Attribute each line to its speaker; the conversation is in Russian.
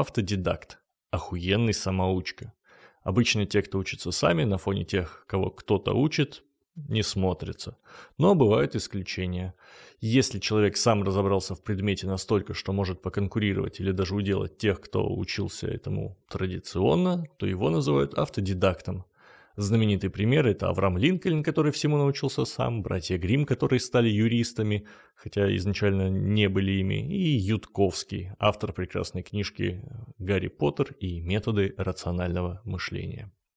Speaker 1: автодидакт, охуенный самоучка. Обычно те, кто учатся сами, на фоне тех, кого кто-то учит, не смотрится. Но бывают исключения. Если человек сам разобрался в предмете настолько, что может поконкурировать или даже уделать тех, кто учился этому традиционно, то его называют автодидактом. Знаменитый пример – это Авраам Линкольн, который всему научился сам, братья Грим, которые стали юристами, хотя изначально не были ими, и Ютковский, автор прекрасной книжки «Гарри Поттер и методы рационального мышления».